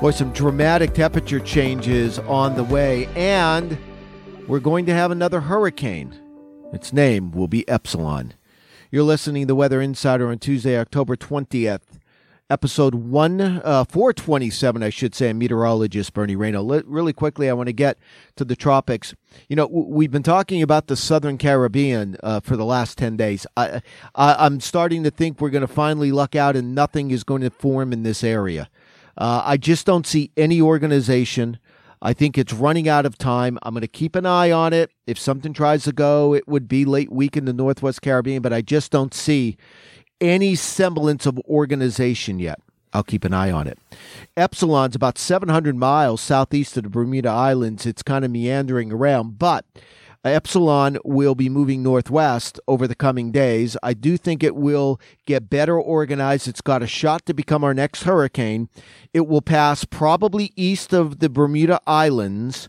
Boy, some dramatic temperature changes on the way, and we're going to have another hurricane. Its name will be Epsilon. You're listening to the Weather Insider on Tuesday, October 20th, episode 1, uh, 427, I should say. Meteorologist Bernie Rayno. Li- really quickly, I want to get to the tropics. You know, w- we've been talking about the Southern Caribbean uh, for the last 10 days. I, I, I'm starting to think we're going to finally luck out and nothing is going to form in this area. Uh, I just don't see any organization. I think it's running out of time. I'm going to keep an eye on it. If something tries to go, it would be late week in the Northwest Caribbean, but I just don't see any semblance of organization yet. I'll keep an eye on it. Epsilon's about 700 miles southeast of the Bermuda Islands. It's kind of meandering around, but Epsilon will be moving northwest over the coming days. I do think it will get better organized. It's got a shot to become our next hurricane. It will pass probably east of the Bermuda Islands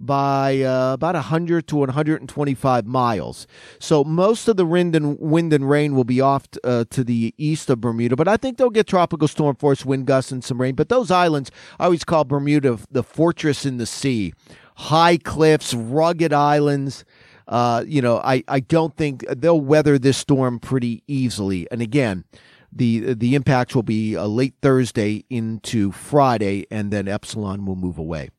by uh, about 100 to 125 miles. So most of the wind and wind and rain will be off t- uh, to the east of Bermuda, but I think they'll get tropical storm force wind gusts and some rain. But those islands, I always call Bermuda the fortress in the sea. High cliffs, rugged islands. Uh, you know, I, I don't think they'll weather this storm pretty easily. And again, the the impacts will be uh, late Thursday into Friday, and then Epsilon will move away.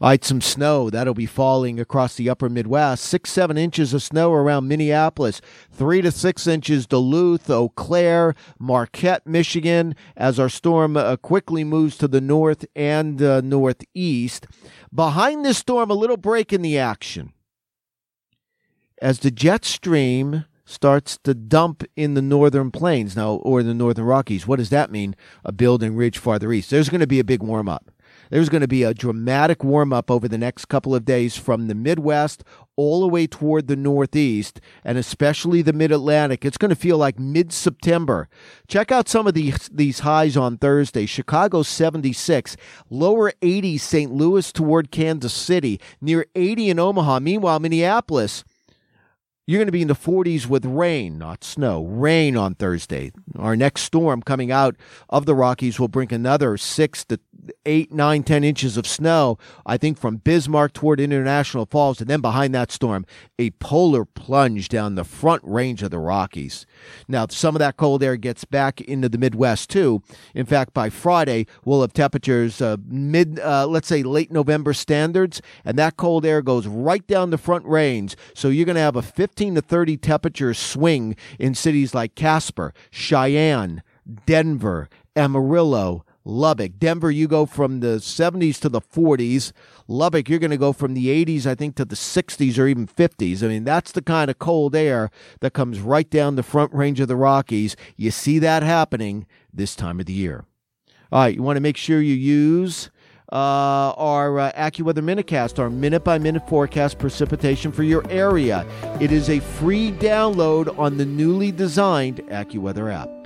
Right, some snow that'll be falling across the upper Midwest. Six, seven inches of snow around Minneapolis. Three to six inches Duluth, Eau Claire, Marquette, Michigan, as our storm uh, quickly moves to the north and uh, northeast. Behind this storm, a little break in the action. As the jet stream starts to dump in the northern plains now, or the northern Rockies, what does that mean? A building ridge farther east. There's going to be a big warm up. There's going to be a dramatic warm up over the next couple of days from the Midwest all the way toward the Northeast and especially the Mid Atlantic. It's going to feel like mid September. Check out some of these, these highs on Thursday. Chicago 76, lower 80s St. Louis toward Kansas City, near 80 in Omaha. Meanwhile, Minneapolis, you're going to be in the 40s with rain, not snow. Rain on Thursday. Our next storm coming out of the Rockies will bring another six to eight, nine, ten inches of snow, I think from Bismarck toward International Falls. And then behind that storm, a polar plunge down the front range of the Rockies. Now, some of that cold air gets back into the Midwest too. In fact, by Friday, we'll have temperatures uh, mid, uh, let's say late November standards, and that cold air goes right down the front range. So you're going to have a 15 to 30 temperature swing in cities like Casper, Cheyenne, Denver, Amarillo, Lubbock. Denver, you go from the 70s to the 40s. Lubbock, you're going to go from the 80s, I think, to the 60s or even 50s. I mean, that's the kind of cold air that comes right down the front range of the Rockies. You see that happening this time of the year. All right, you want to make sure you use uh, our uh, AccuWeather MinuteCast, our minute by minute forecast precipitation for your area. It is a free download on the newly designed AccuWeather app.